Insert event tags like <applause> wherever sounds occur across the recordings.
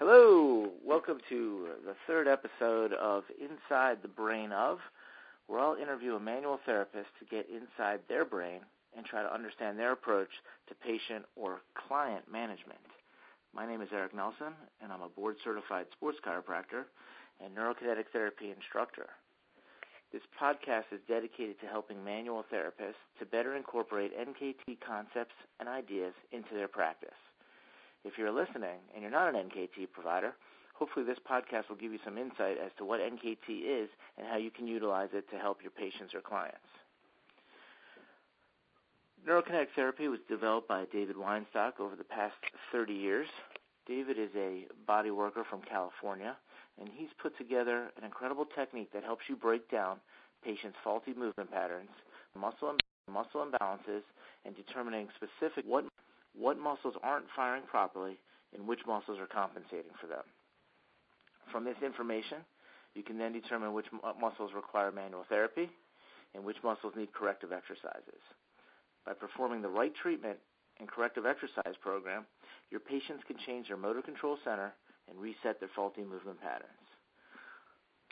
Hello, welcome to the third episode of Inside the Brain of, where I'll interview a manual therapist to get inside their brain and try to understand their approach to patient or client management. My name is Eric Nelson, and I'm a board certified sports chiropractor and neurokinetic therapy instructor. This podcast is dedicated to helping manual therapists to better incorporate NKT concepts and ideas into their practice. If you're listening and you're not an NKT provider, hopefully this podcast will give you some insight as to what NKT is and how you can utilize it to help your patients or clients. Neurokinetic therapy was developed by David Weinstock over the past 30 years. David is a body worker from California, and he's put together an incredible technique that helps you break down patients' faulty movement patterns, muscle muscle imbalances, and determining specific what what muscles aren't firing properly and which muscles are compensating for them. From this information, you can then determine which muscles require manual therapy and which muscles need corrective exercises. By performing the right treatment and corrective exercise program, your patients can change their motor control center and reset their faulty movement patterns.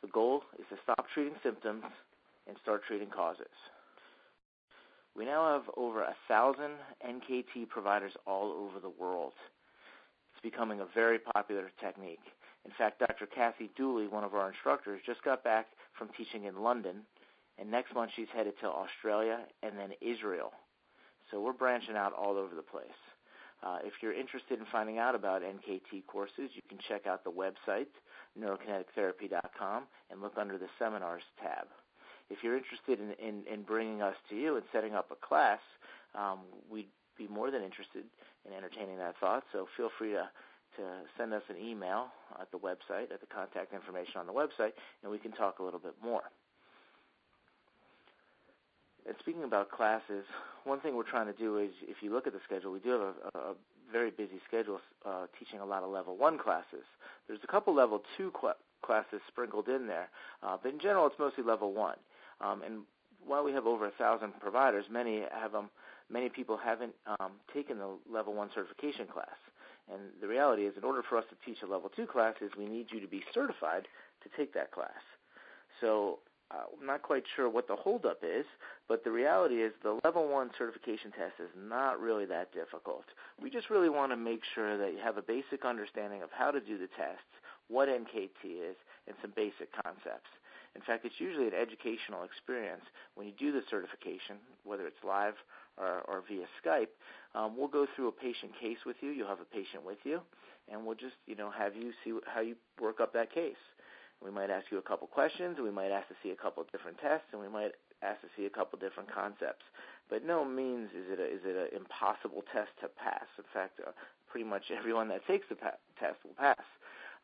The goal is to stop treating symptoms and start treating causes. We now have over a thousand NKT providers all over the world. It's becoming a very popular technique. In fact, Dr. Kathy Dooley, one of our instructors, just got back from teaching in London, and next month she's headed to Australia and then Israel. So we're branching out all over the place. Uh, if you're interested in finding out about NKT courses, you can check out the website, neurokinetictherapy.com, and look under the seminars tab if you're interested in, in, in bringing us to you and setting up a class, um, we'd be more than interested in entertaining that thought. So feel free to, to send us an email at the website, at the contact information on the website, and we can talk a little bit more. And speaking about classes, one thing we're trying to do is, if you look at the schedule, we do have a, a very busy schedule uh, teaching a lot of level one classes. There's a couple level two cl- classes sprinkled in there, uh, but in general, it's mostly level one. Um, and while we have over a thousand providers, many have them. Many people haven't um, taken the level one certification class. And the reality is, in order for us to teach a level two class, is we need you to be certified to take that class. So uh, I'm not quite sure what the holdup is, but the reality is the level one certification test is not really that difficult. We just really want to make sure that you have a basic understanding of how to do the tests, what NKT is, and some basic concepts. In fact, it's usually an educational experience when you do the certification, whether it's live or, or via Skype. Um, we'll go through a patient case with you. You'll have a patient with you, and we'll just you know have you see how you work up that case. We might ask you a couple questions, we might ask to see a couple different tests, and we might ask to see a couple different concepts. But no means is it a, is it an impossible test to pass. In fact, uh, pretty much <laughs> everyone that takes the pa- test will pass.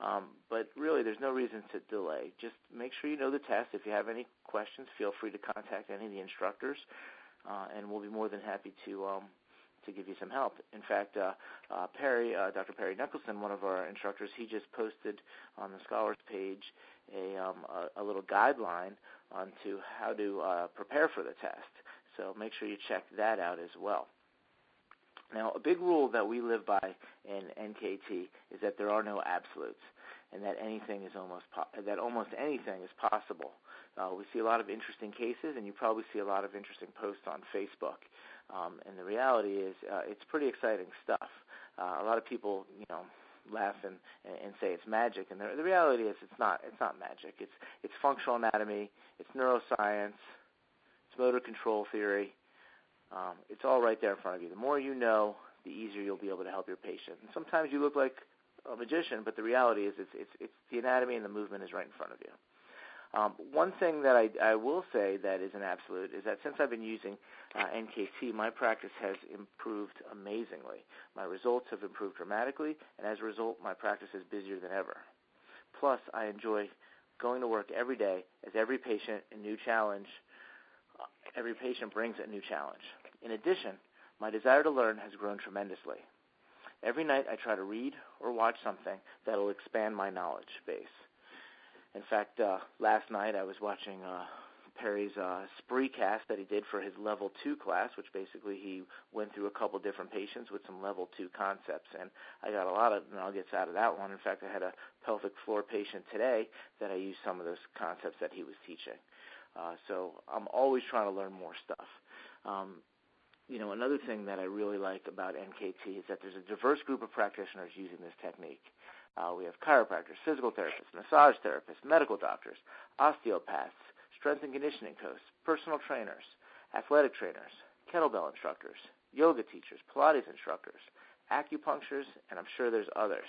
Um, but really, there's no reason to delay. Just make sure you know the test. If you have any questions, feel free to contact any of the instructors, uh, and we'll be more than happy to um, to give you some help. In fact, uh, uh, Perry, uh, Dr. Perry Nicholson, one of our instructors, he just posted on the scholars page a, um, a, a little guideline on to how to uh, prepare for the test. So make sure you check that out as well. Now, a big rule that we live by in NKT is that there are no absolutes, and that anything is almost po- that almost anything is possible. Uh, we see a lot of interesting cases, and you probably see a lot of interesting posts on Facebook. Um, and the reality is, uh, it's pretty exciting stuff. Uh, a lot of people, you know, laugh and, and say it's magic, and the, the reality is, it's not. It's not magic. It's it's functional anatomy. It's neuroscience. It's motor control theory um, it's all right there in front of you. The more you know, the easier you'll be able to help your patient. And sometimes you look like a magician, but the reality is it's, it's, it's the anatomy and the movement is right in front of you. Um, one thing that I, I will say that is an absolute is that since I've been using uh, NKT, my practice has improved amazingly. My results have improved dramatically, and as a result, my practice is busier than ever. Plus, I enjoy going to work every day as every patient a new challenge every patient brings a new challenge. In addition, my desire to learn has grown tremendously. Every night I try to read or watch something that will expand my knowledge base. In fact, uh, last night I was watching uh, Perry's uh, Spreecast that he did for his level two class, which basically he went through a couple different patients with some level two concepts, and I got a lot of nuggets out of that one. In fact, I had a pelvic floor patient today that I used some of those concepts that he was teaching. Uh, so I'm always trying to learn more stuff. Um, you know, another thing that I really like about NKT is that there's a diverse group of practitioners using this technique. Uh, we have chiropractors, physical therapists, massage therapists, medical doctors, osteopaths, strength and conditioning coaches, personal trainers, athletic trainers, kettlebell instructors, yoga teachers, Pilates instructors, acupuncturists, and I'm sure there's others.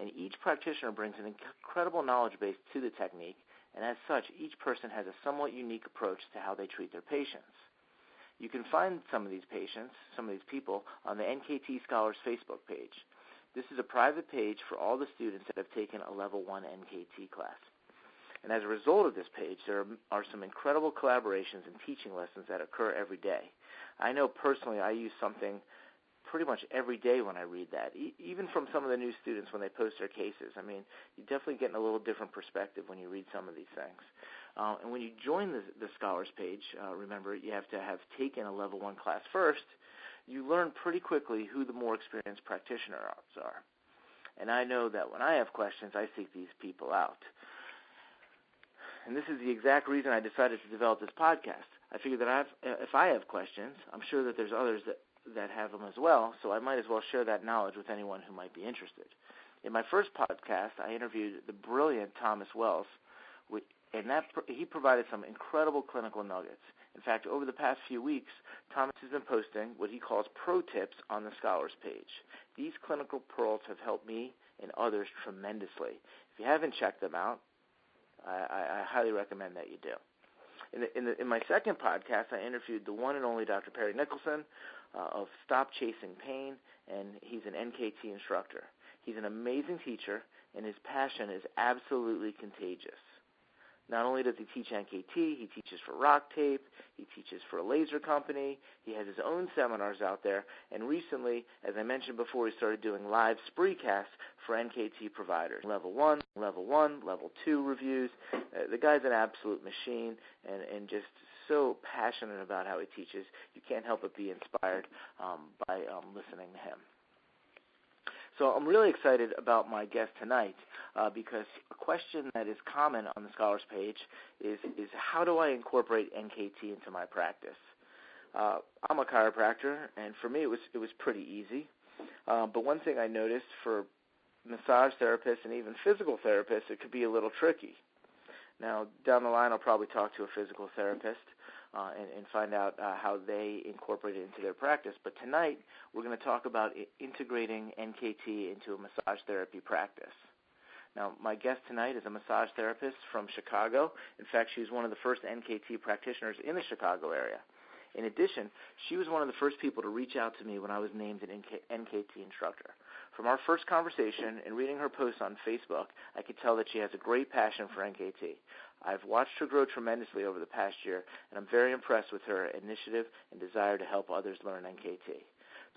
And each practitioner brings an incredible knowledge base to the technique, and as such, each person has a somewhat unique approach to how they treat their patients. You can find some of these patients, some of these people, on the NKT Scholars Facebook page. This is a private page for all the students that have taken a Level 1 NKT class. And as a result of this page, there are some incredible collaborations and teaching lessons that occur every day. I know personally I use something pretty much every day when I read that, e- even from some of the new students when they post their cases. I mean, you're definitely getting a little different perspective when you read some of these things. Uh, and when you join the, the Scholars page, uh, remember you have to have taken a Level 1 class first you learn pretty quickly who the more experienced practitioners are. And I know that when I have questions, I seek these people out. And this is the exact reason I decided to develop this podcast. I figured that I've, if I have questions, I'm sure that there's others that, that have them as well, so I might as well share that knowledge with anyone who might be interested. In my first podcast, I interviewed the brilliant Thomas Wells, and that he provided some incredible clinical nuggets. In fact, over the past few weeks, Thomas has been posting what he calls pro tips on the Scholars page. These clinical pearls have helped me and others tremendously. If you haven't checked them out, I, I, I highly recommend that you do. In, the, in, the, in, my second podcast, I interviewed the one and only Dr. Perry Nicholson uh, of Stop Chasing Pain, and he's an NKT instructor. He's an amazing teacher, and his passion is absolutely contagious. Not only does he teach NKT, he teaches for Rock Tape, he teaches for a laser company, he has his own seminars out there, and recently, as I mentioned before, he started doing live spreecasts for NKT providers. Level 1, Level 1, Level 2 reviews. Uh, the guy's an absolute machine and, and just so passionate about how he teaches. You can't help but be inspired um, by um, listening to him. So I'm really excited about my guest tonight uh, because a question that is common on the Scholars page is, is how do I incorporate NKT into my practice? Uh, I'm a chiropractor, and for me it was it was pretty easy. Uh, but one thing I noticed for massage therapists and even physical therapists, it could be a little tricky. Now, down the line, I'll probably talk to a physical therapist uh, and, and find out uh, how they incorporate it into their practice. But tonight, we're going to talk about integrating NKT into a massage therapy practice. Now, my guest tonight is a massage therapist from Chicago. In fact, she's one of the first NKT practitioners in the Chicago area. In addition, she was one of the first people to reach out to me when I was named an NKT instructor. From our first conversation and reading her posts on Facebook, I could tell that she has a great passion for NKT. I've watched her grow tremendously over the past year, and I'm very impressed with her initiative and desire to help others learn NKT.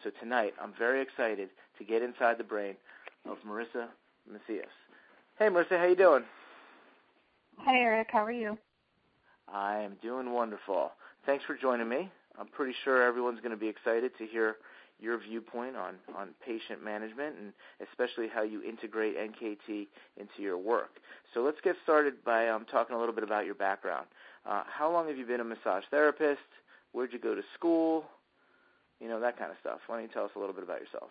So tonight, I'm very excited to get inside the brain of Marissa Macias. Hey, Marissa, how you doing? Hi, Eric. How are you? I am doing wonderful. Thanks for joining me. I'm pretty sure everyone's going to be excited to hear your viewpoint on, on patient management and especially how you integrate NKT into your work. So let's get started by um, talking a little bit about your background. Uh, how long have you been a massage therapist? Where'd you go to school? You know, that kind of stuff. Why don't you tell us a little bit about yourself?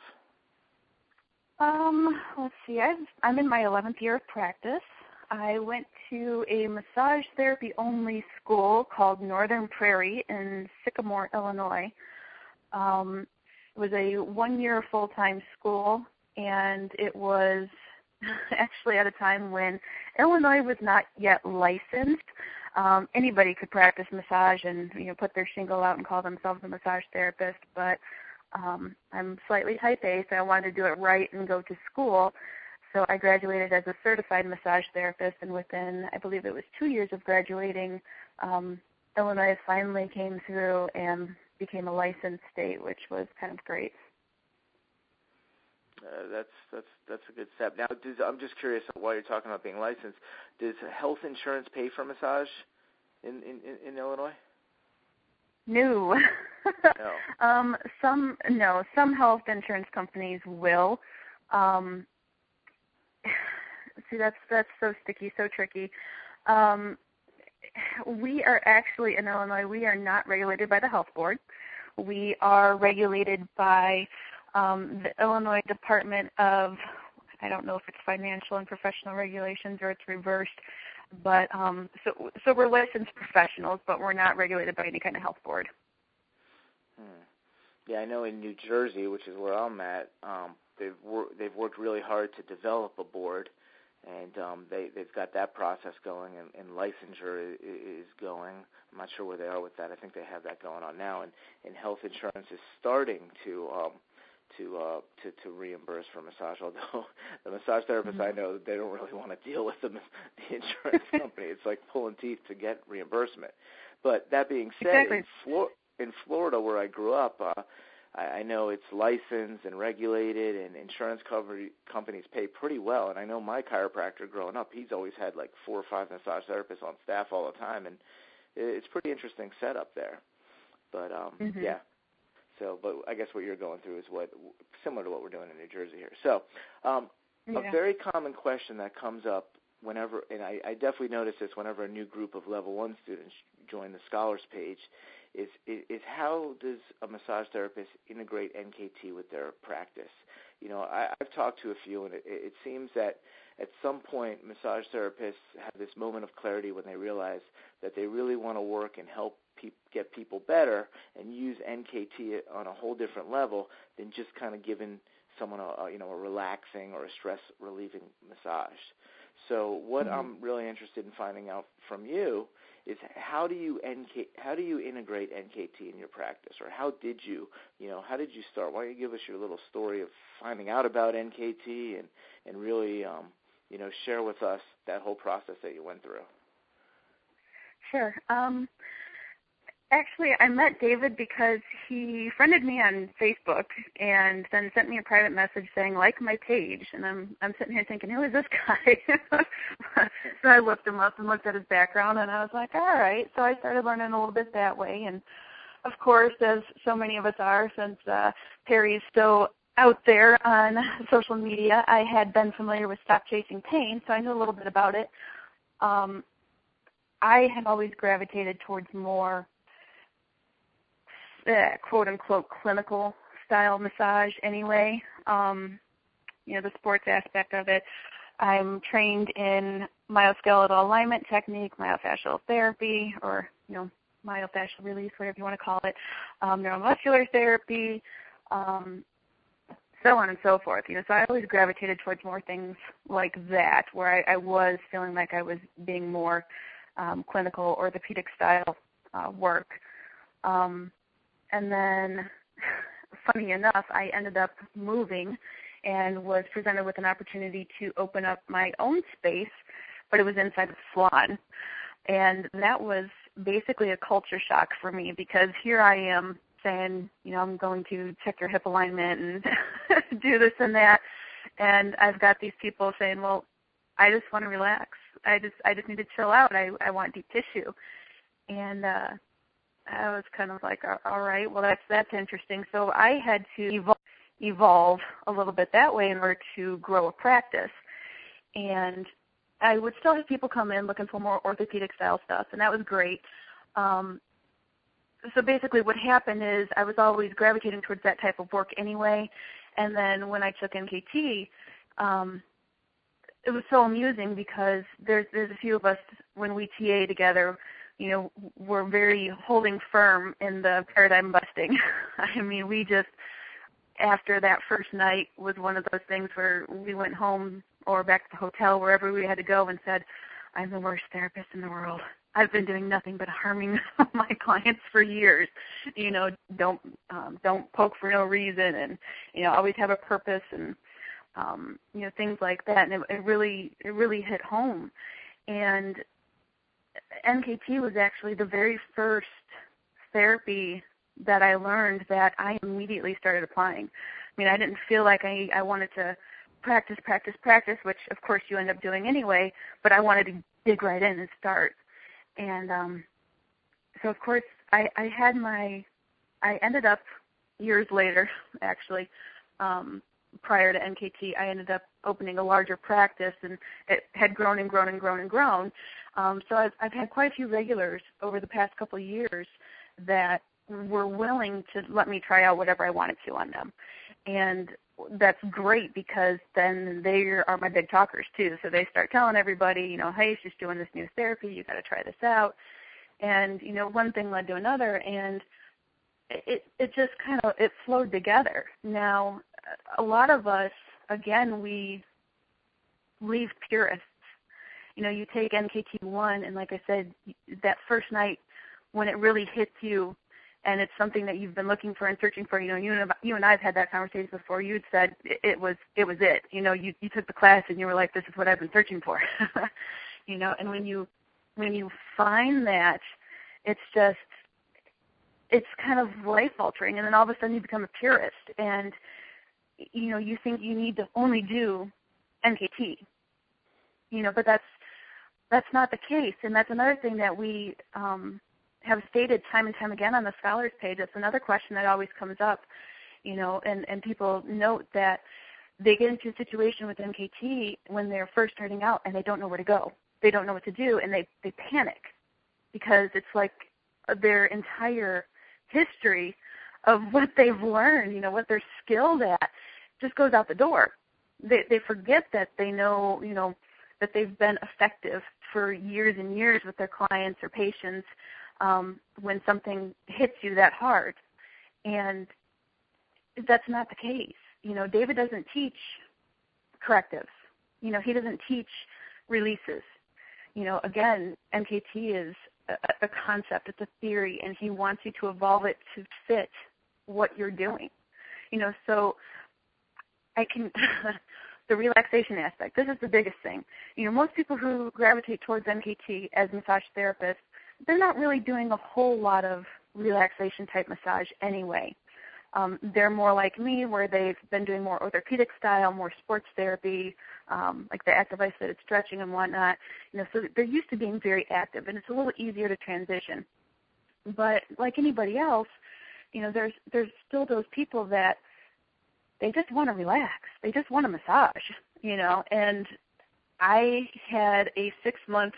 Um, let's see. I've, I'm in my 11th year of practice. I went to a massage therapy only school called Northern Prairie in Sycamore, Illinois. Um, was a one year full time school and it was <laughs> actually at a time when Illinois was not yet licensed. Um, anybody could practice massage and you know put their shingle out and call themselves a massage therapist, but um, I'm slightly type A, so I wanted to do it right and go to school. So I graduated as a certified massage therapist, and within, I believe it was two years of graduating, um, Illinois finally came through and became a licensed state, which was kind of great. Uh, that's that's that's a good step. Now, does, I'm just curious while you're talking about being licensed, does health insurance pay for massage in in, in Illinois? No. <laughs> no. Um, some no. Some health insurance companies will. Um, <sighs> see, that's that's so sticky, so tricky. Um, we are actually in Illinois. We are not regulated by the health board. We are regulated by um, the Illinois Department of I don't know if it's financial and professional regulations or it's reversed, but um, so so we're licensed professionals, but we're not regulated by any kind of health board. Hmm. Yeah, I know in New Jersey, which is where I'm at, um, they've wor- they've worked really hard to develop a board, and um, they they've got that process going, and, and licensure is, is going. I'm not sure where they are with that. I think they have that going on now, and and health insurance is starting to um, to uh to to reimburse for massage although <laughs> the massage therapists mm-hmm. I know they don't really want to deal with the <laughs> the insurance <laughs> company it's like pulling teeth to get reimbursement but that being said exactly. in Flor- in Florida where I grew up uh I, I know it's licensed and regulated and insurance cover companies pay pretty well and I know my chiropractor growing up he's always had like four or five massage therapists on staff all the time and it's pretty interesting setup there but um mm-hmm. yeah so, but I guess what you're going through is what similar to what we're doing in New Jersey here. So, um, yeah. a very common question that comes up whenever, and I, I definitely notice this whenever a new group of level one students join the scholars page, is, is is how does a massage therapist integrate NKT with their practice? You know, I, I've talked to a few, and it, it seems that at some point, massage therapists have this moment of clarity when they realize that they really want to work and help pe- get people better and use NKT on a whole different level than just kind of giving someone a, a you know a relaxing or a stress relieving massage. So what mm-hmm. I'm really interested in finding out from you is how do you NK how do you integrate NKT in your practice or how did you you know how did you start? Why don't you give us your little story of finding out about NKT and and really um, you know share with us that whole process that you went through. Sure. Um, Actually, I met David because he friended me on Facebook and then sent me a private message saying like my page, and I'm I'm sitting here thinking, who is this guy? <laughs> so I looked him up and looked at his background, and I was like, all right. So I started learning a little bit that way, and of course, as so many of us are, since uh, Perry's so out there on social media, I had been familiar with Stop Chasing Pain, so I knew a little bit about it. Um, I had always gravitated towards more uh, quote unquote clinical style massage anyway. Um, you know, the sports aspect of it. I'm trained in myoskeletal alignment technique, myofascial therapy, or you know, myofascial release, whatever you want to call it, um, neuromuscular therapy, um, so on and so forth. You know, so I always gravitated towards more things like that, where I, I was feeling like I was being more um, clinical orthopedic style uh, work. Um, and then <laughs> funny enough, I ended up moving and was presented with an opportunity to open up my own space, but it was inside a salon. And that was basically a culture shock for me because here I am saying, you know, I'm going to check your hip alignment and <laughs> do this and that. And I've got these people saying, well, I just want to relax. I just I just need to chill out. I I want deep tissue. And uh I was kind of like, all right, well that's that's interesting. So I had to evolve, evolve a little bit that way in order to grow a practice. And I would still have people come in looking for more orthopedic style stuff, and that was great. Um, so basically, what happened is I was always gravitating towards that type of work anyway. And then when I took NKT, um, it was so amusing because there's there's a few of us when we TA together you know, we're very holding firm in the paradigm busting. <laughs> I mean, we just after that first night was one of those things where we went home or back to the hotel wherever we had to go and said, I'm the worst therapist in the world. I've been doing nothing but harming <laughs> my clients for years. You know, don't um, don't poke for no reason, and you know, always have a purpose, and um, you know, things like that. And it, it really it really hit home. And NKT was actually the very first therapy that I learned that I immediately started applying. I mean, I didn't feel like I I wanted to practice, practice, practice, which of course you end up doing anyway, but I wanted to dig right in and start. And um so of course I, I had my I ended up years later <laughs> actually um, prior to NKT I ended up opening a larger practice and it had grown and grown and grown and grown. Um, so I've, I've had quite a few regulars over the past couple of years that were willing to let me try out whatever I wanted to on them. And that's great because then they are my big talkers too. So they start telling everybody, you know, hey, she's doing this new therapy. You got to try this out. And you know, one thing led to another, and it it just kind of it flowed together. Now, a lot of us, again, we leave purists. You know, you take NKT1, and like I said, that first night when it really hits you and it's something that you've been looking for and searching for. You know, you and you and I've had that conversation before. You'd said it, it was it was it. You know, you you took the class and you were like, this is what I've been searching for. <laughs> you know, and when you when you find that, it's just it's kind of life altering, and then all of a sudden you become a purist, and you know you think you need to only do NKT. You know, but that's that's not the case, and that's another thing that we um, have stated time and time again on the scholars page. It's another question that always comes up, you know, and, and people note that they get into a situation with NKT when they're first starting out and they don't know where to go. They don't know what to do and they, they panic because it's like their entire history of what they've learned, you know, what they're skilled at just goes out the door. They they forget that they know, you know, that they've been effective for years and years with their clients or patients um, when something hits you that hard. And that's not the case. You know, David doesn't teach correctives. You know, he doesn't teach releases. You know, again, NKT is a, a concept, it's a theory, and he wants you to evolve it to fit what you're doing. You know, so I can <laughs> the relaxation aspect. This is the biggest thing. You know, most people who gravitate towards NKT as massage therapists they're not really doing a whole lot of relaxation type massage anyway. Um, they're more like me, where they've been doing more orthopedic style, more sports therapy, um, like the active isolated stretching and whatnot. You know, so they're used to being very active, and it's a little easier to transition. But like anybody else, you know, there's there's still those people that they just want to relax. They just want a massage, you know. And I had a six month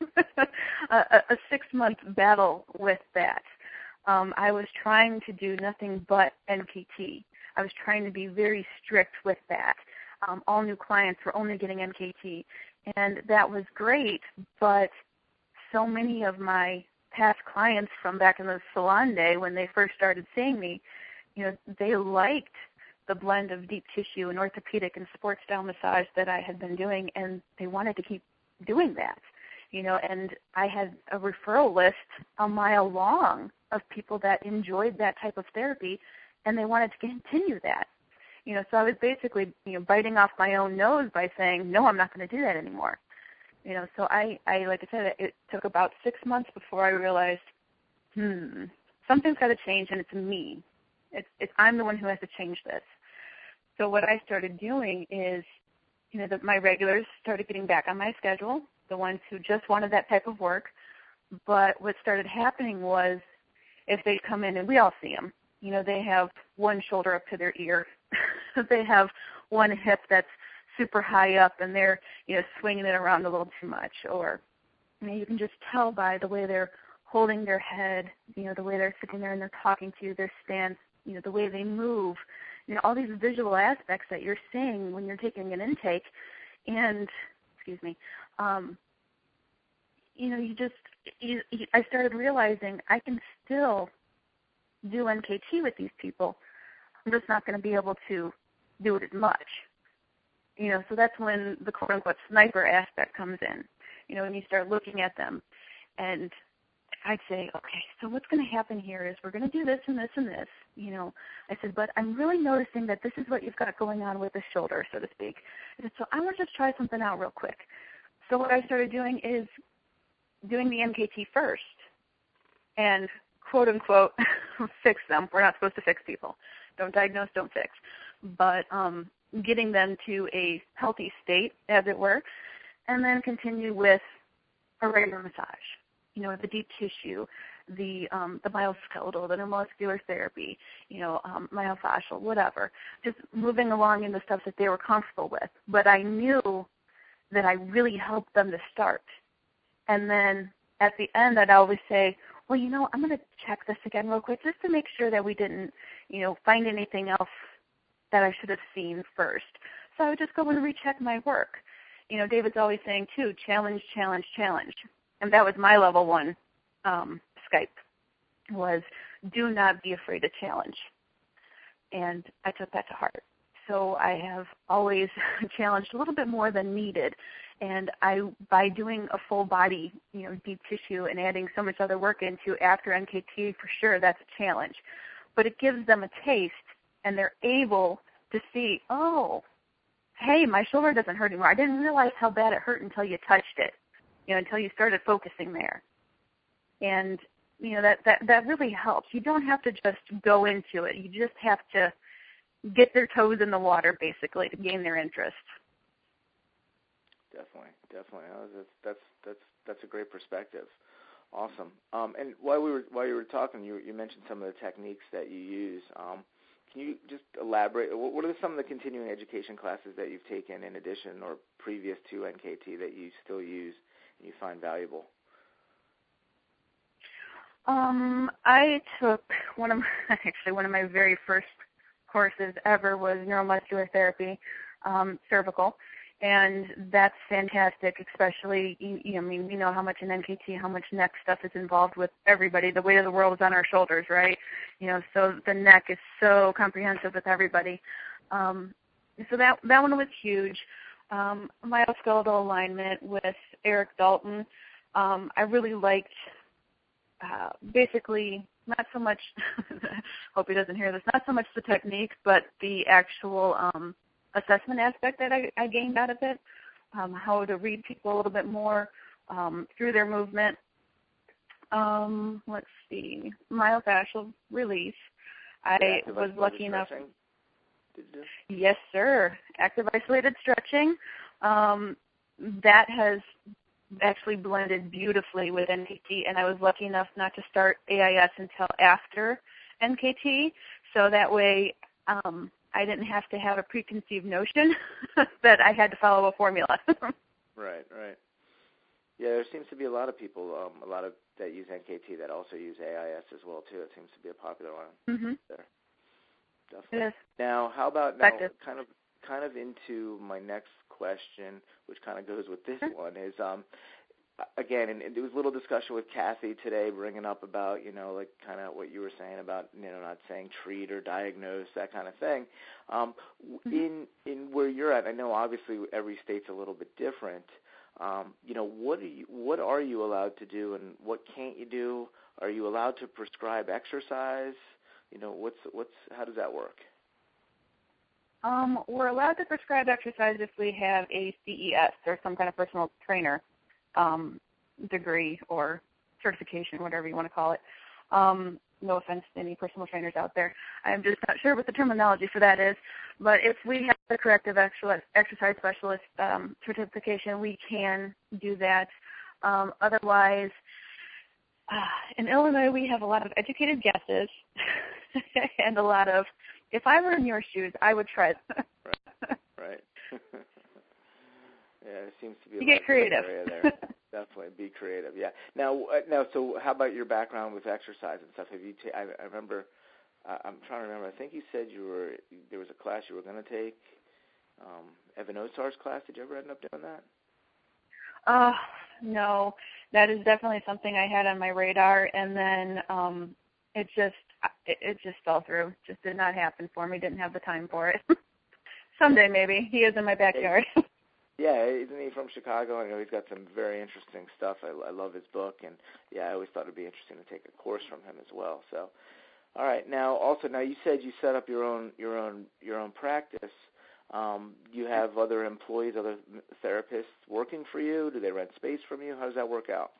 <laughs> a, a six month battle with that. Um, I was trying to do nothing but NKT. I was trying to be very strict with that. Um, all new clients were only getting NKT, and that was great. But so many of my past clients from back in the salon day, when they first started seeing me, you know, they liked the blend of deep tissue and orthopedic and sports style massage that I had been doing, and they wanted to keep doing that you know, and I had a referral list a mile long of people that enjoyed that type of therapy and they wanted to continue that. You know, so I was basically, you know, biting off my own nose by saying, no, I'm not going to do that anymore. You know, so I, I, like I said, it took about six months before I realized, hmm, something's got to change and it's me. It's, it's, I'm the one who has to change this. So what I started doing is, you know, the, my regulars started getting back on my schedule the ones who just wanted that type of work. But what started happening was if they come in, and we all see them, you know, they have one shoulder up to their ear, <laughs> they have one hip that's super high up, and they're, you know, swinging it around a little too much, or you know, you can just tell by the way they're holding their head, you know, the way they're sitting there and they're talking to you, their stance, you know, the way they move, you know, all these visual aspects that you're seeing when you're taking an intake. And excuse me, um, you know, you just, you, you, I started realizing I can still do NKT with these people. I'm just not going to be able to do it as much. You know, so that's when the quote unquote sniper aspect comes in. You know, when you start looking at them and I'd say, okay, so what's going to happen here is we're going to do this and this and this. You know, I said, but I'm really noticing that this is what you've got going on with the shoulder, so to speak. I said, so I want to just try something out real quick. So what I started doing is doing the NKT first and quote unquote <laughs> fix them. We're not supposed to fix people. Don't diagnose, don't fix. But um, getting them to a healthy state, as it were, and then continue with a regular massage. you know, the deep tissue, the um, the myoskeletal, the neuromuscular therapy, you know, um, myofascial, whatever. Just moving along in the stuff that they were comfortable with. But I knew that I really helped them to start. And then at the end, I'd always say, well, you know, I'm going to check this again real quick just to make sure that we didn't, you know, find anything else that I should have seen first. So I would just go and recheck my work. You know, David's always saying too, challenge, challenge, challenge. And that was my level one um, Skype was do not be afraid to challenge. And I took that to heart. So I have always <laughs> challenged a little bit more than needed. And I, by doing a full body, you know, deep tissue and adding so much other work into after NKT, for sure, that's a challenge. But it gives them a taste, and they're able to see, oh, hey, my shoulder doesn't hurt anymore. I didn't realize how bad it hurt until you touched it, you know, until you started focusing there. And you know that that that really helps. You don't have to just go into it. You just have to get their toes in the water basically to gain their interest. Definitely, definitely. That's that's that's that's a great perspective. Awesome. Um, and while we were while you were talking, you you mentioned some of the techniques that you use. Um, can you just elaborate? What are some of the continuing education classes that you've taken in addition or previous to NKT that you still use and you find valuable? Um, I took one of my, <laughs> actually one of my very first courses ever was neuromuscular therapy, um, cervical, and that's fantastic. Especially, you, you, I mean, we know how much in NKT, how much neck stuff is involved with everybody. The weight of the world is on our shoulders, right? You know, so the neck is so comprehensive with everybody. Um, so that that one was huge. Um, musculoskeletal alignment with Erik Dalton. Um, I really liked uh, basically not so much <laughs> hope he doesn't hear this not so much the technique but the actual um, assessment aspect that I, I gained out of it um, how to read people a little bit more um, through their movement. Um, let's see myofascial release. I yeah, was lucky enough yes sir. Active isolated stretching um, that has actually blended beautifully with NKT, and I was lucky enough not to start AIS until after NKT, so that way um, I didn't have to have a preconceived notion <laughs> that I had to follow a formula. <laughs> right, right. Yeah, there seems to be a lot of people, um, a lot of that use NKT that also use AIS as well too. It seems to be a popular one mm-hmm. there. Definitely. It is. Now, how about now, kind of kind of into my next question, which kind of goes with this sure. one, is um, again, and, and there was a little discussion with Kathy today, bringing up about you know like kind of what you were saying about you know not saying treat or diagnose that kind of thing. Um, mm-hmm. in in where you're at, I know obviously every state's a little bit different. Um, you know what are you what are you allowed to do and what can't you do? Are you allowed to prescribe exercise? You know what's what's how does that work? Um, we're allowed to prescribe exercise if we have a CES or some kind of personal trainer um, degree or certification, whatever you want to call it. Um, no offense to any personal trainers out there. I'm just not sure what the terminology for that is. But if we have the corrective exercise specialist um, certification, we can do that. Um, otherwise, uh, in Illinois, we have a lot of educated guesses <laughs> and a lot of if I were in your shoes, I would try <laughs> right. <laughs> Right. Yeah, it seems to be. You get creative. there. <laughs> Definitely be creative. Yeah. Now, uh, now, so how about your background with exercise and stuff? Have you? Ta- I, I remember. Uh, I'm trying to remember. I think you said you were there was a class you were going to take. Um, Evan Osar's class. Did you ever end up doing that? Uh, no. That is definitely something I had on my radar, and then um, it just it, it just fell through. Just did not happen for me. Didn't have the time for it. <laughs> Someday maybe. He is in my backyard. <laughs> yeah, isn't he from Chicago? I know he's got some very interesting stuff. I, I love his book, and yeah, I always thought it'd be interesting to take a course from him as well. So, all right. Now, also, now you said you set up your own your own your own practice. Um, you have other employees, other therapists working for you? Do they rent space from you? How does that work out?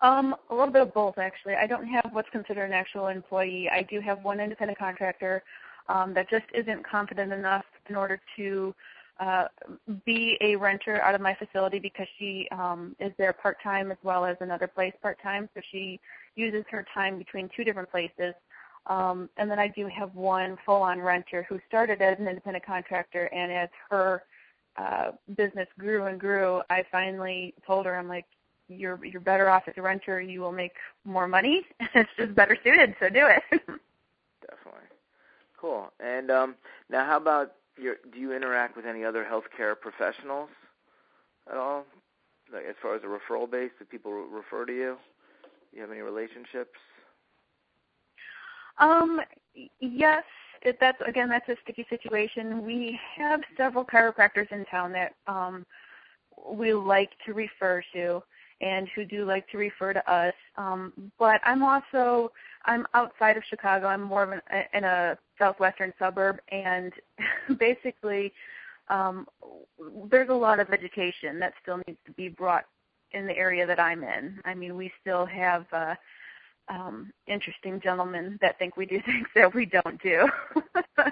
Um, a little bit of both, actually. I don't have what's considered an actual employee. I do have one independent contractor um, that just isn't confident enough in order to uh, be a renter out of my facility because she um, is there part time as well as another place part time. So she uses her time between two different places. Um, and then I do have one full on renter who started as an independent contractor, and as her uh, business grew and grew, I finally told her, I'm like, you're you're better off as a renter. You will make more money. <laughs> it's just better suited, so do it. <laughs> Definitely. Cool. And um, now, how about your? Do you interact with any other healthcare professionals at all? Like as far as a referral base, do people refer to you? Do you have any relationships? Um, yes, it, that's again that's a sticky situation. We have several chiropractors in town that um, we like to refer to and who do like to refer to us. Um, but I'm also I'm outside of Chicago. I'm more of an, in a southwestern suburb, and <laughs> basically, um, there's a lot of education that still needs to be brought in the area that I'm in. I mean, we still have uh, um, interesting gentlemen that think we do <laughs> things that we don't do. <laughs>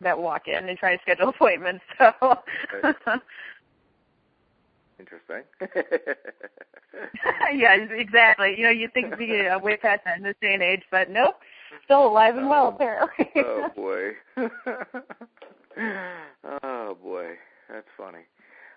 that walk in and try to schedule appointments. So Interesting. yeah, exactly. You know, you think be uh, way past that in this day and age, but nope, still alive and well apparently. <laughs> oh boy. oh boy, that's funny.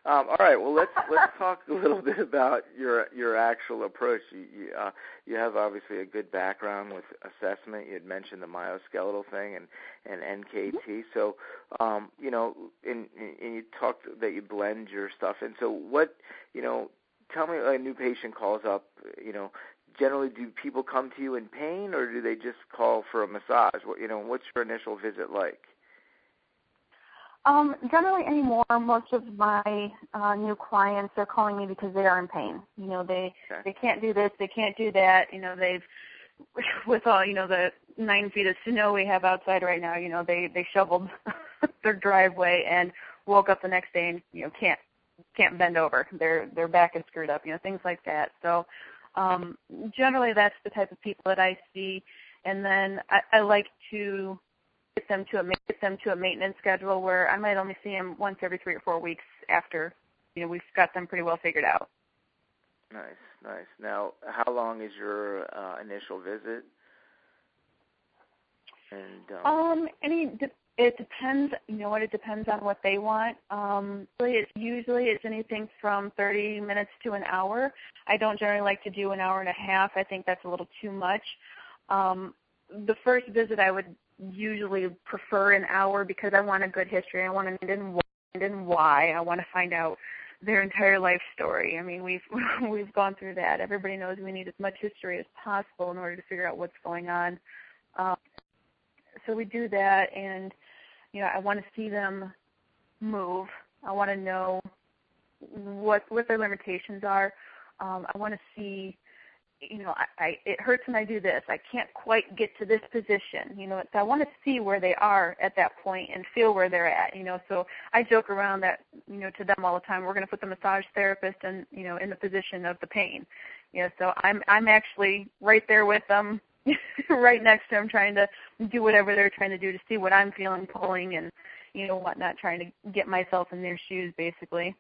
Um, all right, well let's let's <laughs> talk a little bit about your your actual approach. You you, uh, you have obviously a good background with assessment. You had mentioned the myoskeletal thing and and NKT. Mm-hmm. So um, you know, and, and you talked that you blend your stuff. And so what you know, tell me a new patient calls up. You know, generally do people come to you in pain or do they just call for a massage? What you know, what's your initial visit like? Um, generally anymore, most of my uh, new clients are calling me because they are in pain. You know, they okay. they can't do this, they can't do that. You know, they've <laughs> with all you know the nine feet of snow we have outside right now. You know, they they shoveled <laughs> their driveway and woke up the next day and you know can't can't bend over. Their their back is screwed up. You know, things like that. So um, generally, that's the type of people that I see. And then I, I like to get them to a get them to a maintenance schedule where I might only see them once every three or four weeks after you know we've got them pretty well figured out. Nice, nice. Now, how long is your uh, initial visit? And um, um any it depends. You know what? It depends on what they want. Um, it's usually it's anything from 30 minutes to an hour. I don't generally like to do an hour and a half. I think that's a little too much. Um, the first visit I would usually prefer an hour because I want a good history. I want to know and why. I want to find out their entire life story. I mean, we've <laughs> we've gone through that. Everybody knows we need as much history as possible in order to figure out what's going on. Um, so we do that, and you know, I want to see them move. I want to know what what their limitations are. Um, I want to see you know, I, I it hurts when I do this. I can't quite get to this position. You know, so I want to see where they are at that point and feel where they're at. You know, so I joke around that you know to them all the time. We're going to put the massage therapist and you know in the position of the pain. You know, so I'm I'm actually right there with them, <laughs> right next to them, trying to do whatever they're trying to do to see what I'm feeling, pulling and you know whatnot, trying to get myself in their shoes, basically.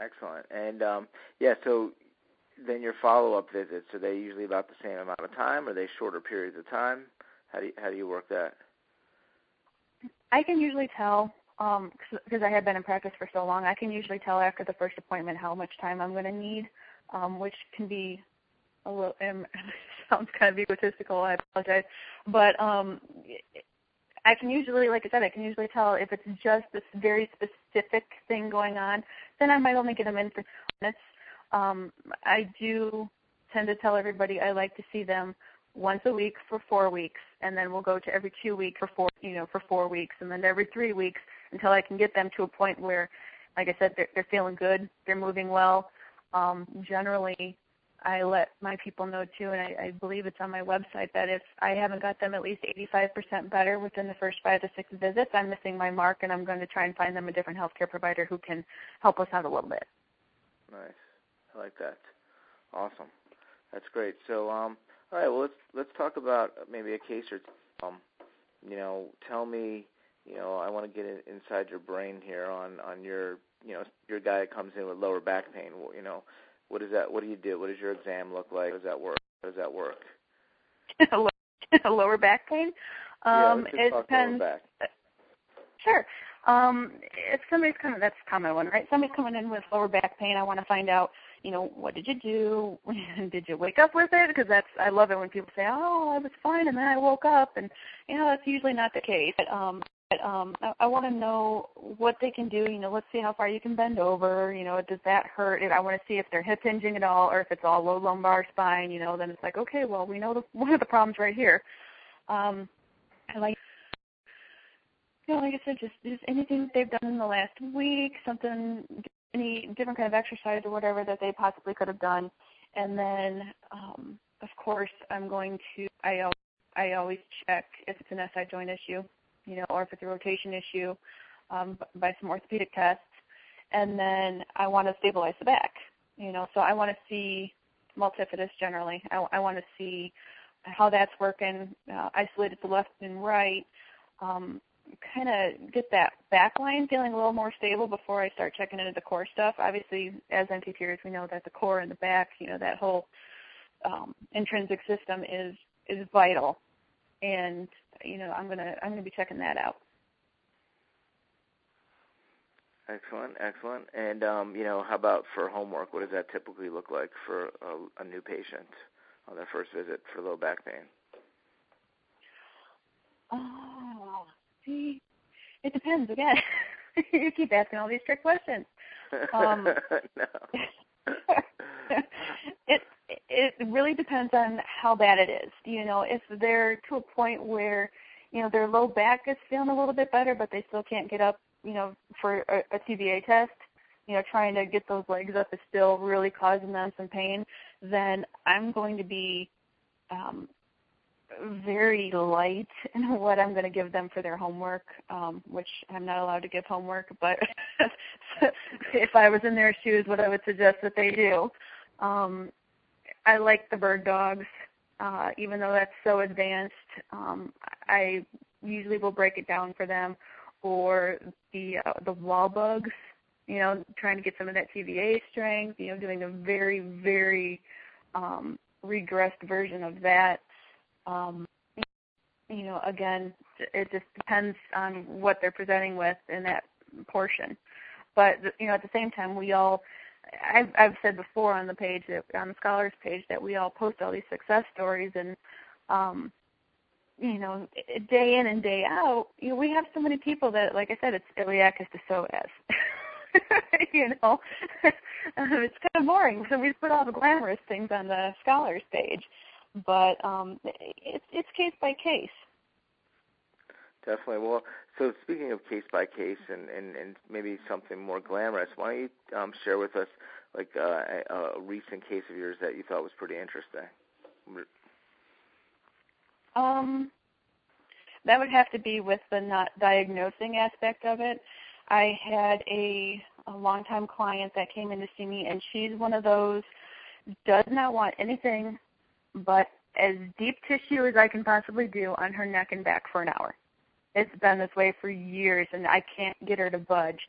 Excellent. And um, yeah, so then your follow-up visits are they usually about the same amount of time? Or are they shorter periods of time? How do you, how do you work that? I can usually tell um because I have been in practice for so long. I can usually tell after the first appointment how much time I'm going to need, um, which can be a little um, <laughs> sounds kind of egotistical. I apologize, but um, I can usually, like I said, I can usually tell if it's just this very specific thing going on. Then I might only get them in for minutes um, I do tend to tell everybody I like to see them once a week for four weeks, and then we'll go to every two weeks for four, you know, for four weeks, and then every three weeks until I can get them to a point where, like I said, they're, they're feeling good, they're moving well. Um, generally, I let my people know too, and I, I believe it's on my website that if I haven't got them at least 85% better within the first five to six visits, I'm missing my mark, and I'm going to try and find them a different healthcare provider who can help us out a little bit. Nice. I like that. Awesome. That's great. So, um, all right. Well, let's let's talk about maybe a case or um, you know, tell me you know, I want to get in, inside your brain here on on your, you know, your guy that comes in with lower back pain. You know, what is that? What do you do? What does your exam look like? How does that work? How does that work? <laughs> <laughs> A lower back pain. Um, yeah, it depends. Sure. Um, if somebody's coming, that's a common one, right? Somebody's coming in with lower back pain. I want to find out, you know, what did you do? <laughs> did you wake up with it? Because that's I love it when people say, oh, I was fine and then I woke up, and you know that's usually not the case. But, um, but um, I, I want to know what they can do. You know, let's see how far you can bend over. You know, does that hurt? I want to see if they're hip hinging at all, or if it's all low lumbar spine. You know, then it's like, okay, well, we know the, <laughs> one of the problems right here. Um, I like you know, like I said, just just anything they've done in the last week, something, any different kind of exercise or whatever that they possibly could have done, and then, um, of course, I'm going to. I I always check if it's an SI joint issue, you know, or if it's a rotation issue, um, by some orthopedic tests, and then I want to stabilize the back, you know. So I want to see multifidus generally. I, I want to see how that's working, uh, isolated to left and right. Um, kind of get that back line feeling a little more stable before I start checking into the core stuff. Obviously, as NTPers, we know that the core and the back, you know, that whole um, intrinsic system is is vital, and you know, I'm gonna I'm gonna be checking that out. Excellent, excellent. And um, you know, how about for homework? What does that typically look like for a, a new patient on their first visit for low back pain? Oh, See, it depends again. <laughs> you keep asking all these trick questions. <laughs> Um, <laughs> it it really depends on how bad it is. You know, if they're to a point where you know their low back is feeling a little bit better, but they still can't get up, you know, for a, a TVA test, you know, trying to get those legs up is still really causing them some pain, then I'm going to be um, very light in <laughs> what I'm going to give them for their homework, um, which I'm not allowed to give homework, but <laughs> if I was in their shoes, what I would suggest that they do. Um, I like the bird dogs, uh, even though that's so advanced. Um, I usually will break it down for them, or the uh, the wall bugs. You know, trying to get some of that TVA strength. You know, doing a very very um, regressed version of that um, you know, again, it just depends on what they're presenting with in that portion. But you know, at the same time, we all I've, I've said before on the page that on the scholars page that we all post all these success stories and um you know day in and day out you know we have so many people that like i said it's iliacus to psoas <laughs> you know <laughs> it's kind of boring so we put all the glamorous things on the scholars page but um, it's it's case by case. Definitely. Well, so speaking of case by case and, and, and maybe something more glamorous, why don't you um, share with us like uh, a, a recent case of yours that you thought was pretty interesting? Um, that would have to be with the not diagnosing aspect of it. I had a a longtime client that came in to see me, and she's one of those does not want anything but as deep tissue as I can possibly do on her neck and back for an hour. It's been this way for years, and I can't get her to budge.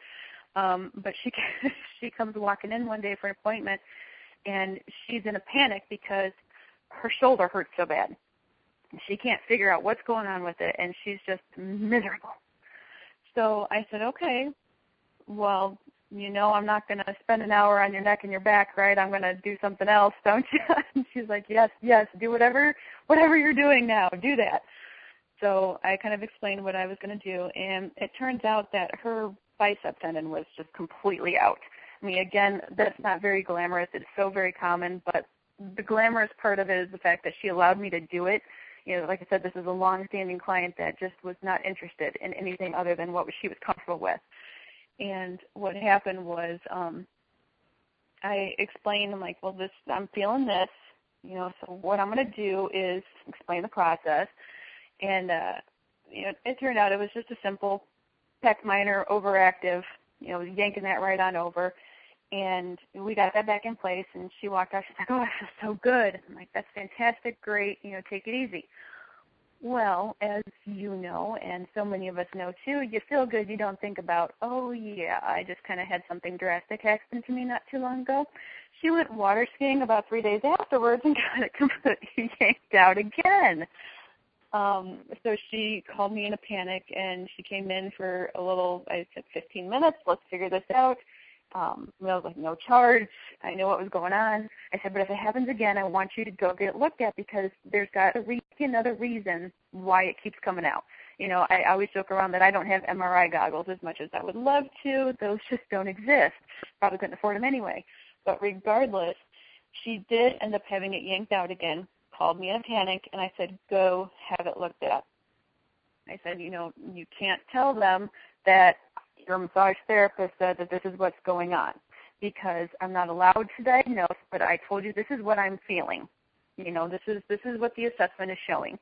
Um, but she <laughs> she comes walking in one day for an appointment, and she's in a panic because her shoulder hurts so bad. She can't figure out what's going on with it, and she's just miserable. So I said, okay, well, you know I'm not going to spend an hour on your neck and your back, right? I'm going to do something else, don't you? <laughs> and she's like, yes, yes, do whatever, whatever you're doing now, do that. So I kind of explained what I was going to do, and it turns out that her bicep tendon was just completely out. I mean, again, that's not very glamorous. It's so very common, but the glamorous part of it is the fact that she allowed me to do it. You know, like I said, this is a long-standing client that just was not interested in anything other than what she was comfortable with. And what happened was um I explained I'm like, well this I'm feeling this, you know, so what I'm gonna do is explain the process and uh you know, it turned out it was just a simple pec minor overactive, you know, yanking that right on over. And we got that back in place and she walked out, she's like, Oh, I feel so good. I'm like, That's fantastic, great, you know, take it easy. Well, as you know, and so many of us know too, you feel good. You don't think about, oh yeah, I just kind of had something drastic happen to me not too long ago. She went water skiing about three days afterwards and <laughs> got it completely <laughs> yanked out again. Um, so she called me in a panic and she came in for a little, I said 15 minutes, let's figure this out. Um, and I was like, no charge. I know what was going on. I said, but if it happens again, I want you to go get it looked at because there's got to be another reason why it keeps coming out. You know, I always joke around that I don't have MRI goggles as much as I would love to. Those <laughs> just don't exist. Probably couldn't afford them anyway. But regardless, she did end up having it yanked out again, called me in a panic, and I said, go have it looked at. I said, you know, you can't tell them that your massage therapist said that this is what's going on because I'm not allowed to diagnose, but I told you this is what I'm feeling. You know, this is this is what the assessment is showing.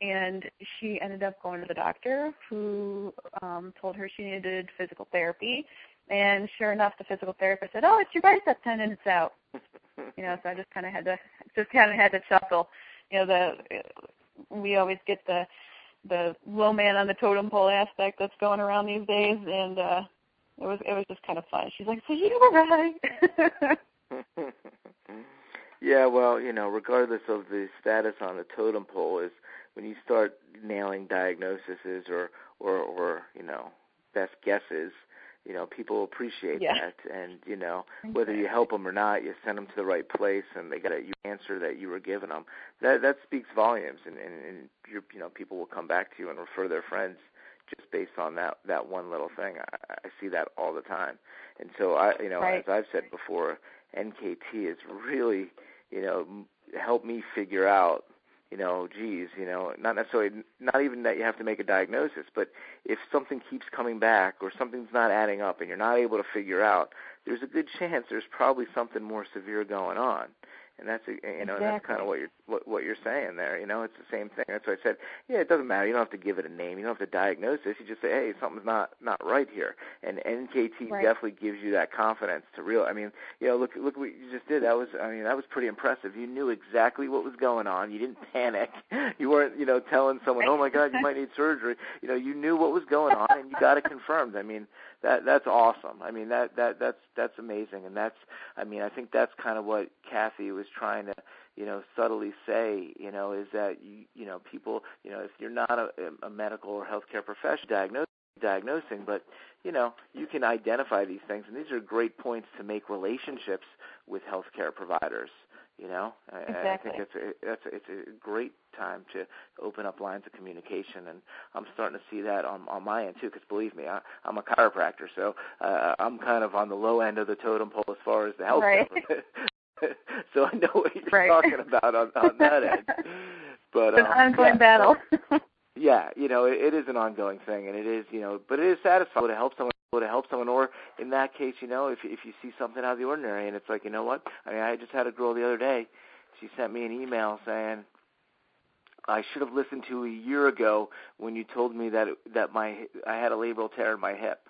And she ended up going to the doctor who um told her she needed physical therapy. And sure enough the physical therapist said, Oh, it's your bicep tendon, it's out. You know, so I just kinda had to just kinda had to chuckle. You know, the we always get the the low man on the totem pole aspect that's going around these days, and uh, it was it was just kind of fun. She's like, "So you were right." <laughs> yeah, well, you know, regardless of the status on the totem pole, is when you start nailing diagnoses or or or you know best guesses, you know people appreciate yeah. that. And you know whether you. help them or not you send them to the right place and they get a you answer that you were giving them that that speaks volumes and and, and you you know people will come back to you and refer their friends just based on that that one little thing. I i see that all the time. And so i you know right. as i've said before nkt has really you know helped me figure out you know, geez, you know, not necessarily, not even that you have to make a diagnosis, but if something keeps coming back or something's not adding up and you're not able to figure out, there's a good chance there's probably something more severe going on and that's you know exactly. that's kind of what you're what, what you're saying there. You know, it's the same thing. That's why I said, yeah, it doesn't matter. You don't have to give it a name. You don't have to diagnose this. You just say, hey, something's not not right here. And NKT right. definitely gives you that confidence to real. I mean, you know, look look what you just did. That was I mean that was pretty impressive. You knew exactly what was going on. You didn't panic. <laughs> You weren't you know telling someone, oh my God, you might need surgery. You know, you knew what was going on and you got it confirmed. I mean, that that's awesome. I mean that that that's that's amazing, and that's I mean I think that's kind of what Kathy was trying to you know subtly say. You know is that you you know people you know if you're not a, a medical or healthcare professional diagnosing diagnosing, but you know you can identify these things, and these are great points to make relationships with healthcare providers. You know, exactly. I, I think it's a, it's a, it's a great time to open up lines of communication, and I'm starting to see that on on my end too. Because believe me, I, I'm a chiropractor, so uh, I'm kind of on the low end of the totem pole as far as the health. Right. <laughs> <laughs> so I know what you're right. talking about on on that end. <laughs> But it's um, an ongoing yeah, battle. <laughs> yeah, you know, it, it is an ongoing thing, and it is, you know, but it is satisfying to help someone to help someone or in that case you know if if you see something out of the ordinary and it's like you know what i mean i just had a girl the other day she sent me an email saying i should have listened to a year ago when you told me that that my i had a labral tear in my hip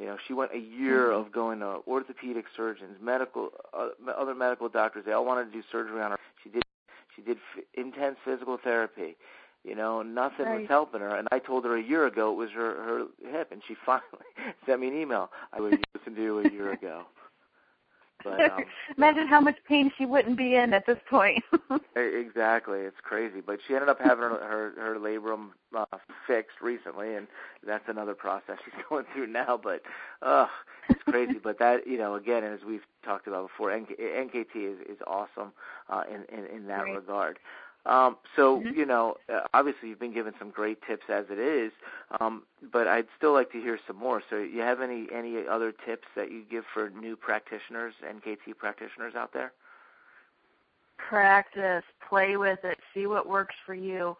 you know she went a year mm-hmm. of going to orthopedic surgeons medical uh, other medical doctors they all wanted to do surgery on her she did she did f- intense physical therapy you know, nothing right. was helping her. And I told her a year ago it was her her hip, and she <laughs> finally sent me an email. I would listen to you a year ago. But, um, <laughs> Imagine how much pain she wouldn't be in at this point. <laughs> exactly, it's crazy. But she ended up having her her, her labrum uh, fixed recently, and that's another process she's <laughs> going through now. But uh, it's crazy. but that you know, again, as we've talked about before, NK, NKT is is awesome uh, in, in in that right. regard. Um, so mm-hmm. you know, uh, obviously you've been given some great tips as it is, um, but I'd still like to hear some more. So you have any any other tips that you give for new practitioners, NKT practitioners out there? Practice, play with it, see what works for you.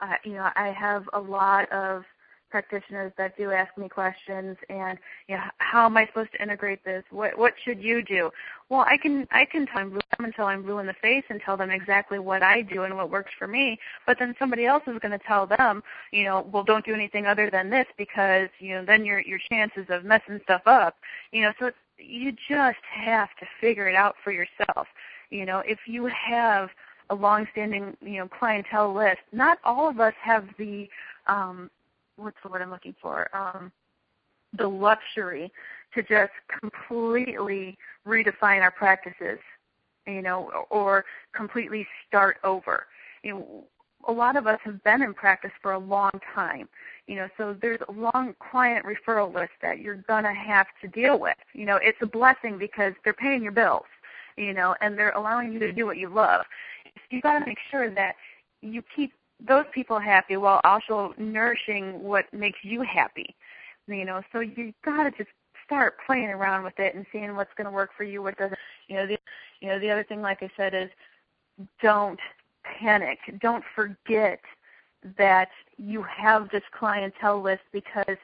Uh, you know, I have a lot of practitioners that do ask me questions and you know how am I supposed to integrate this? What what should you do? Well, I can I can tell them until I'm blue in the face and tell them exactly what I do and what works for me. But then somebody else is going to tell them, you know, well, don't do anything other than this because you know then your your chances of messing stuff up. You know, so you just have to figure it out for yourself. You know, if you have a long-standing you know clientele list. Not all of us have the um, what's the word I'm looking for? Um, the luxury to just completely redefine our practices, you know, or completely start over. You know, a lot of us have been in practice for a long time, you know, so there's a long client referral list that you're gonna have to deal with. You know, it's a blessing because they're paying your bills, you know, and they're allowing you to do what you love. you've got to make sure that you keep those people happy while also nourishing what makes you happy. You know, so you got to just start playing around with it and seeing what's going to work for you, what doesn't. You know, the you know the other thing, like I said, is don't panic. Don't forget that you have this clientele list because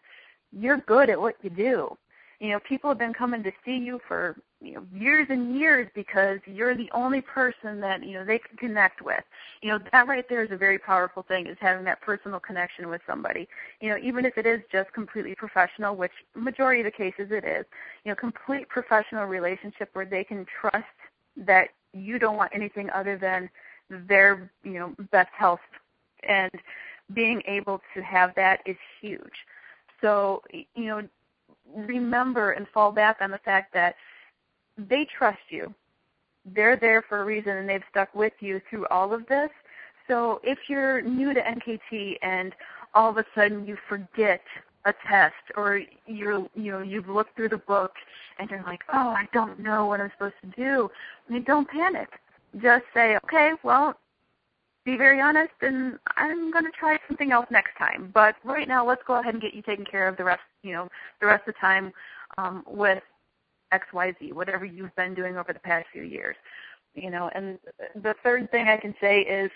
you're good at what you do. You know, people have been coming to see you for you know years and years because you're the only person that you know they can connect with. You know, that right there is a very powerful thing is having that personal connection with somebody. You know, even if it is just completely professional, which majority of the cases it is. You know, complete professional relationship where they can trust that you don't want anything other than their you know best health and being able to have that is huge so you know remember and fall back on the fact that they trust you. They're there for a reason and they've stuck with you through all of this. So if you're new to nkt and all of a sudden you forget a test or you're you know you've looked through the book and you're like oh i don't know what i'm supposed to do I mean, don't panic. Just say, okay, well, be very honest, and I'm going to try something else next time. But right now, let's go ahead and get you taken care of the rest, you know, the rest of the time um, with X, Y, Z, whatever you've been doing over the past few years. You know, and the third thing I can say is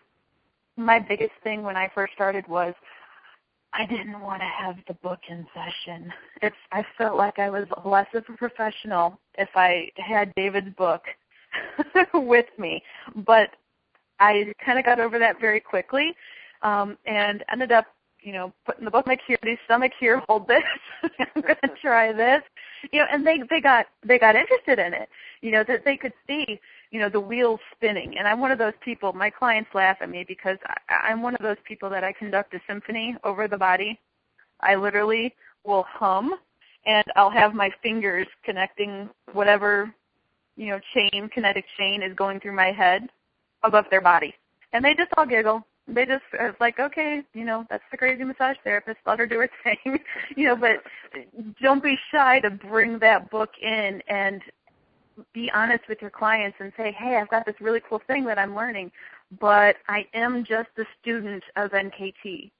my biggest thing when I first started was I didn't want to have the book in session. It's I felt like I was less of a professional if I had David's book <laughs> with me. But I kind of got over that very quickly um, and ended up, you know, putting the book in my cure, stomach here, <laughs> hold this. <laughs> I'm going <laughs> to try this. You know, and they they got they got interested in it. You know, that they could see, you know, the wheels spinning. And I'm one of those people. My clients laugh at me because I, I'm one of those people that I conduct a symphony over the body. I literally will hum and I'll have my fingers connecting whatever you know, chain, kinetic chain is going through my head above their body. And they just all giggle. They just uh, it's like, okay, you know, that's the crazy massage therapist. Let her do her <laughs> thing, you know. But don't be shy to bring that book in and be honest with your clients and say, hey, I've got this really cool thing that I'm learning, but I am just a student of NKT.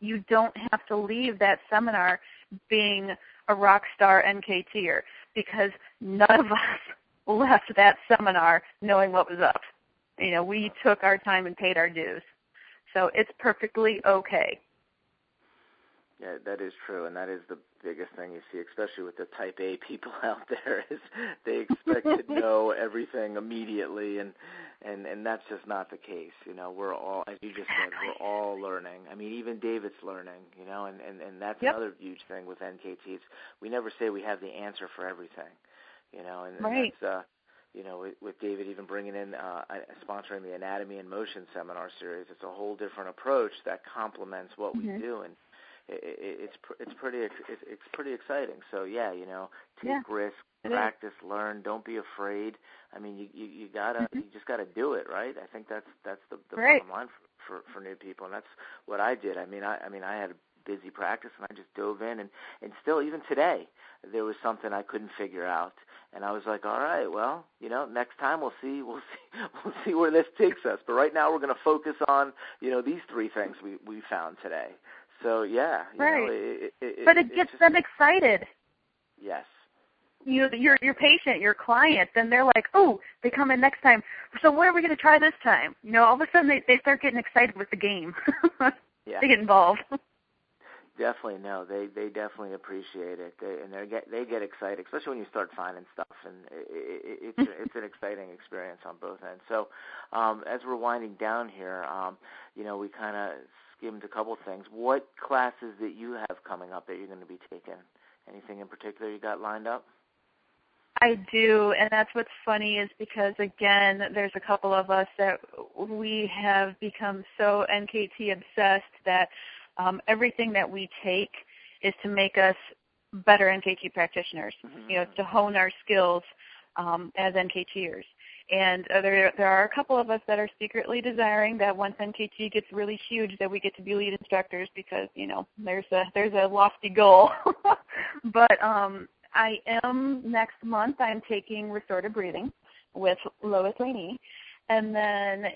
You don't have to leave that seminar being a rock star NKTer because none of us <laughs> left that seminar knowing what was up. You know, we took our time and paid our dues. So it's perfectly okay. Yeah, that is true, and that is the biggest thing you see, especially with the Type A people <laughs> out there, is they expect to <laughs> know everything immediately, and and and that's just not the case. You know, we're all, as you just said, we're all learning. I mean, even David's learning. You know, and and and that's yep. another huge thing with NKTs. We never say we have the answer for everything you know, and, right. and that's uh, you know, with, with David even bringing in uh, sponsoring the Anatomy in Motion seminar series, it's a whole different approach that complements what mm-hmm. we do, and it, it, it's it's pretty it's, it's pretty exciting. So yeah, you know, take yeah, risks, practice, learn, don't be afraid. I mean, you you, you gotta mm-hmm. you just gotta do it, right? I think that's that's the, the right. bottom line for, for for new people, and that's what I did. I mean, I I mean, I had a busy practice and I just dove in and and still even today there was something I couldn't figure out and I was like, all right, well, you know, next time we'll see, <laughs> we'll see, we'll see where this takes us. But right now we're going to focus on, you know, these three things we we found today. So yeah, you right. Know, it, it, but it, it gets just, them excited. Yes. You, your your patient, your client, then they're like, oh, they come in next time. So what are we going to try this time? You know, all of a sudden they they start getting excited with the game. <laughs> yeah. They get involved. Definitely no, they they definitely appreciate it, they, and they get they get excited, especially when you start finding stuff, and it, it, it's Mm-hmm. it's an exciting experience on both ends. So, um, as we're winding down here, um, you know, we kind of skimmed a couple things. What classes that you have coming up that you're going to be taking? Anything in particular you got lined up? I do, and that's what's funny is because again, there's a couple of us that we have become so NKT obsessed that um, everything that we take is to make us better NKT practitioners. Mm-hmm. You know, to hone our skills um, as NKTers. And uh, there there are a couple of us that are secretly desiring that once NKT gets really huge, that we get to be lead instructors because you know there's a there's a lofty goal. <laughs> but um, I am next month. I'm taking restorative breathing with Lois Laynee, and then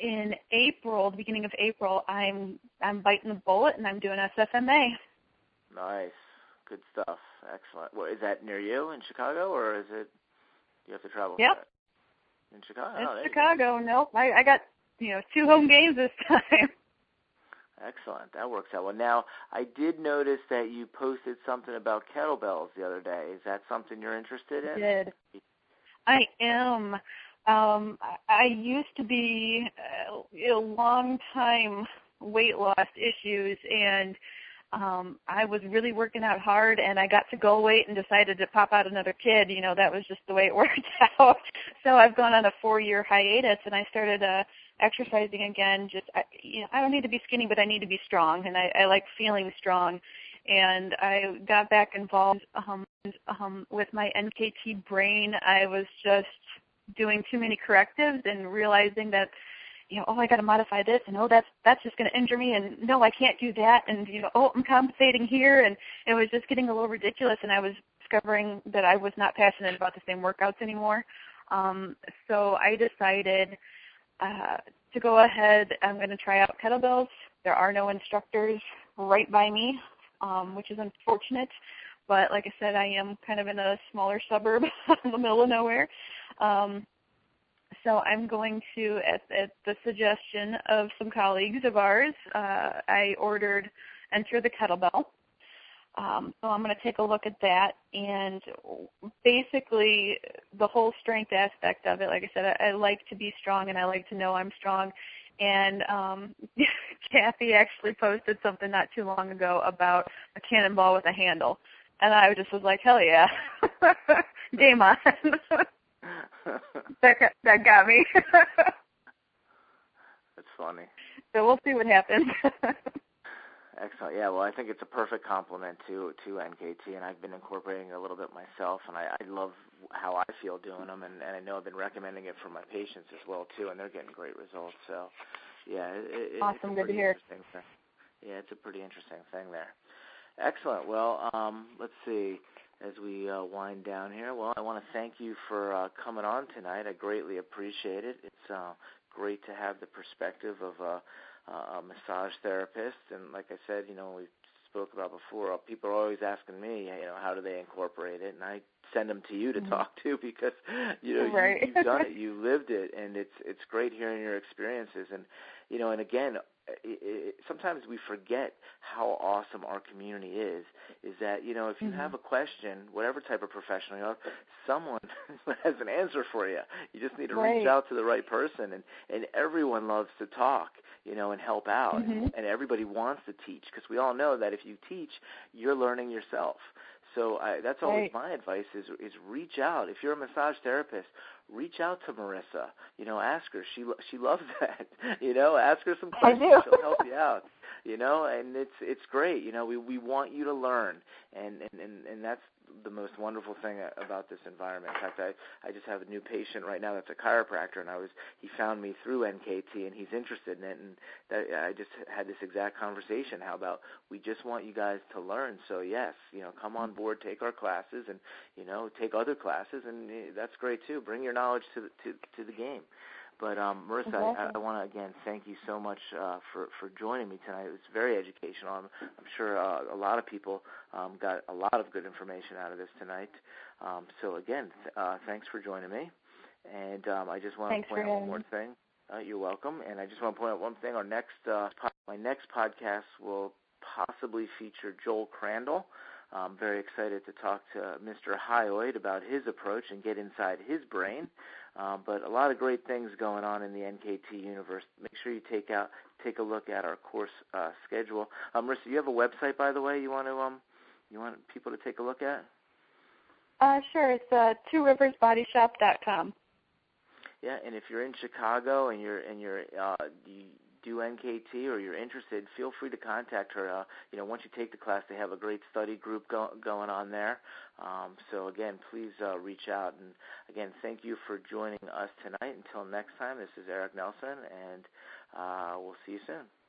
in April, the beginning of April, I'm I'm biting the bullet and I'm doing SFMA. Nice, good stuff, excellent. Well, is that near you in Chicago, or is it do you have to travel? Yep. In Chicago. In oh, Chicago. Nope. I, I got you know two home games this <laughs> time. Excellent. That works out well. Now, I did notice that you posted something about kettlebells the other day. Is that something you're interested in? I did. I am. Um, I used to be uh, a long time weight loss issues, and um, I was really working out hard, and I got to goal weight and decided to pop out another kid. You know, that was just the way it <laughs> worked out. so I've gone on a four-year hiatus, and I started uh, exercising again. Just I, you know, I don't need to be skinny, but I need to be strong, and I, I like feeling strong. And I got back involved um, um, with my NKT brain. I was just doing too many correctives and realizing that you know, oh, I got to modify this, and oh, that's that's just going to injure me, and no, I can't do that, and you know, oh, I'm compensating here, and it was just getting a little ridiculous, and I was discovering that I was not passionate about the same workouts anymore. Um, so I decided uh, to go ahead. I'm going to try out kettlebells. There are no instructors right by me, um, which is unfortunate. But like I said, I am kind of in a smaller suburb <laughs> in the middle of nowhere. Um, so I'm going to, at, at the suggestion of some colleagues of ours, uh, I ordered Enter the Kettlebell. Um, so I'm going to take a look at that and basically the whole strength aspect of it. Like I said, I, I like to be strong and I like to know I'm strong. And um, <laughs> Kathy actually posted something not too long ago about a cannonball with a handle, and I just was like, hell yeah, <laughs> game on. <laughs> <laughs> that got, that got me. <laughs> That's funny. So we'll see what happens. <laughs> Excellent. Yeah, well, I think it's a perfect complement to to NKT, and I've been incorporating it a little bit myself, and I, I love how I feel doing them, and, and I know I've been recommending it for my patients as well too, and they're getting great results. So, yeah, it, awesome. It's Good to hear. Thing. Yeah, it's a pretty interesting thing there. Excellent. Well, um, let's see as we uh, wind down here. Well, I want to thank you for uh, coming on tonight. I greatly appreciate it. It's uh, great to have the perspective of a, a massage therapist, and like I said, you know, we spoke about before. People are always asking me, you know, how do they incorporate it, and I send them to you to mm-hmm. talk to <laughs> because you know right. you, you've done it, <laughs> you lived it, and it's it's great hearing your experiences, and you know, and again, it, it, sometimes we forget how awesome our community is. Is that you know if you mm-hmm. have a question, whatever type of professional you are, someone <laughs> has an answer for you. You just need to right. reach out to the right person, and and everyone loves to talk, you know, and help out, mm-hmm. and everybody wants to teach because we all know that if you teach, you're learning yourself. So I, that's always right. my advice: is is reach out. If you're a massage therapist, reach out to Marissa. You know, ask her. She she loves <laughs> that. You know, ask her some questions. She'll help you out. You know, and it's it's great. You know, we we want you to learn, and and and, and that's the most wonderful thing about this environment. In fact, I I just have a new patient right now that's a chiropractor, and I was he found me through NKT, and he's interested in it, and that I just had this exact conversation. How about we just want you guys to learn? So yes, you know, come on board, take our classes, and you know, take other classes, and eh, that's great too. Bring your knowledge to the, to to the game. But um, Marissa, exactly. I, I want to again thank you so much uh, for for joining me tonight. It was very educational. I'm, I'm sure uh, a lot of people um, got a lot of good information out of this tonight. Um, so again, th- uh, thanks for joining me. And um, I just want to point out one more thing. Uh, you're welcome. And I just want to point out one thing. Our next uh, po- my next podcast will possibly feature Joel Crandall. I'm very excited to talk to Mr. Hyoid about his approach and get inside his brain. Um, but a lot of great things going on in the NKT universe. Make sure you take out take a look at our course uh, schedule. Um, Marissa, you have a website, by the way. You want to um, you want people to take a look at? Uh, sure. It's uh, tworiversbodyshop.com. Yeah, and if you're in Chicago and you're and you're uh, you do NKT or you're interested, feel free to contact her. Uh, you know, once you take the class, they have a great study group go- going on there. Um, so again, please uh, reach out. And again, thank you for joining us tonight. Until next time, this is Eric Nelson, and uh, we'll see you soon.